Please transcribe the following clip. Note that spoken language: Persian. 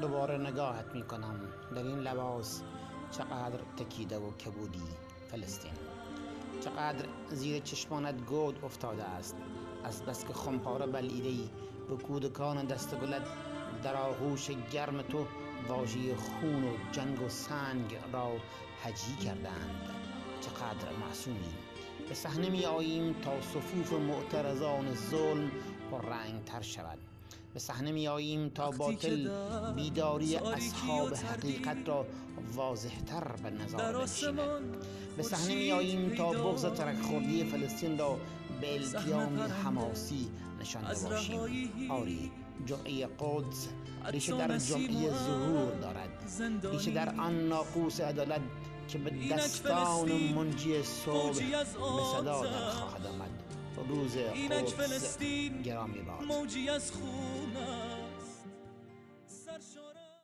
دوباره نگاهت می کنم در این لباس چقدر تکیده و کبودی فلسطین چقدر زیر چشمانت گود افتاده است. از بس که خمپاره بلیده به کودکان دست گلت در آغوش گرم تو واژه خون و جنگ و سنگ را هجی کردند. چقدر معصومی به صحنه می آییم تا صفوف معترضان ظلم پر رنگ تر شود. به صحنه می آییم تا باطل بیداری اصحاب حقیقت را واضحتر به نظر بنشیند به صحنه می آییم تا بغض ترک خوردی فلسطین را به التیام حماسی نشانده باشیم آری جمعه قدس ریشه در جمعه ظهور دارد. ریشه در آن ناقوس عدالت که به دستان منجی صبح به صدا روز قدس گرامی باد. موجی از خونم.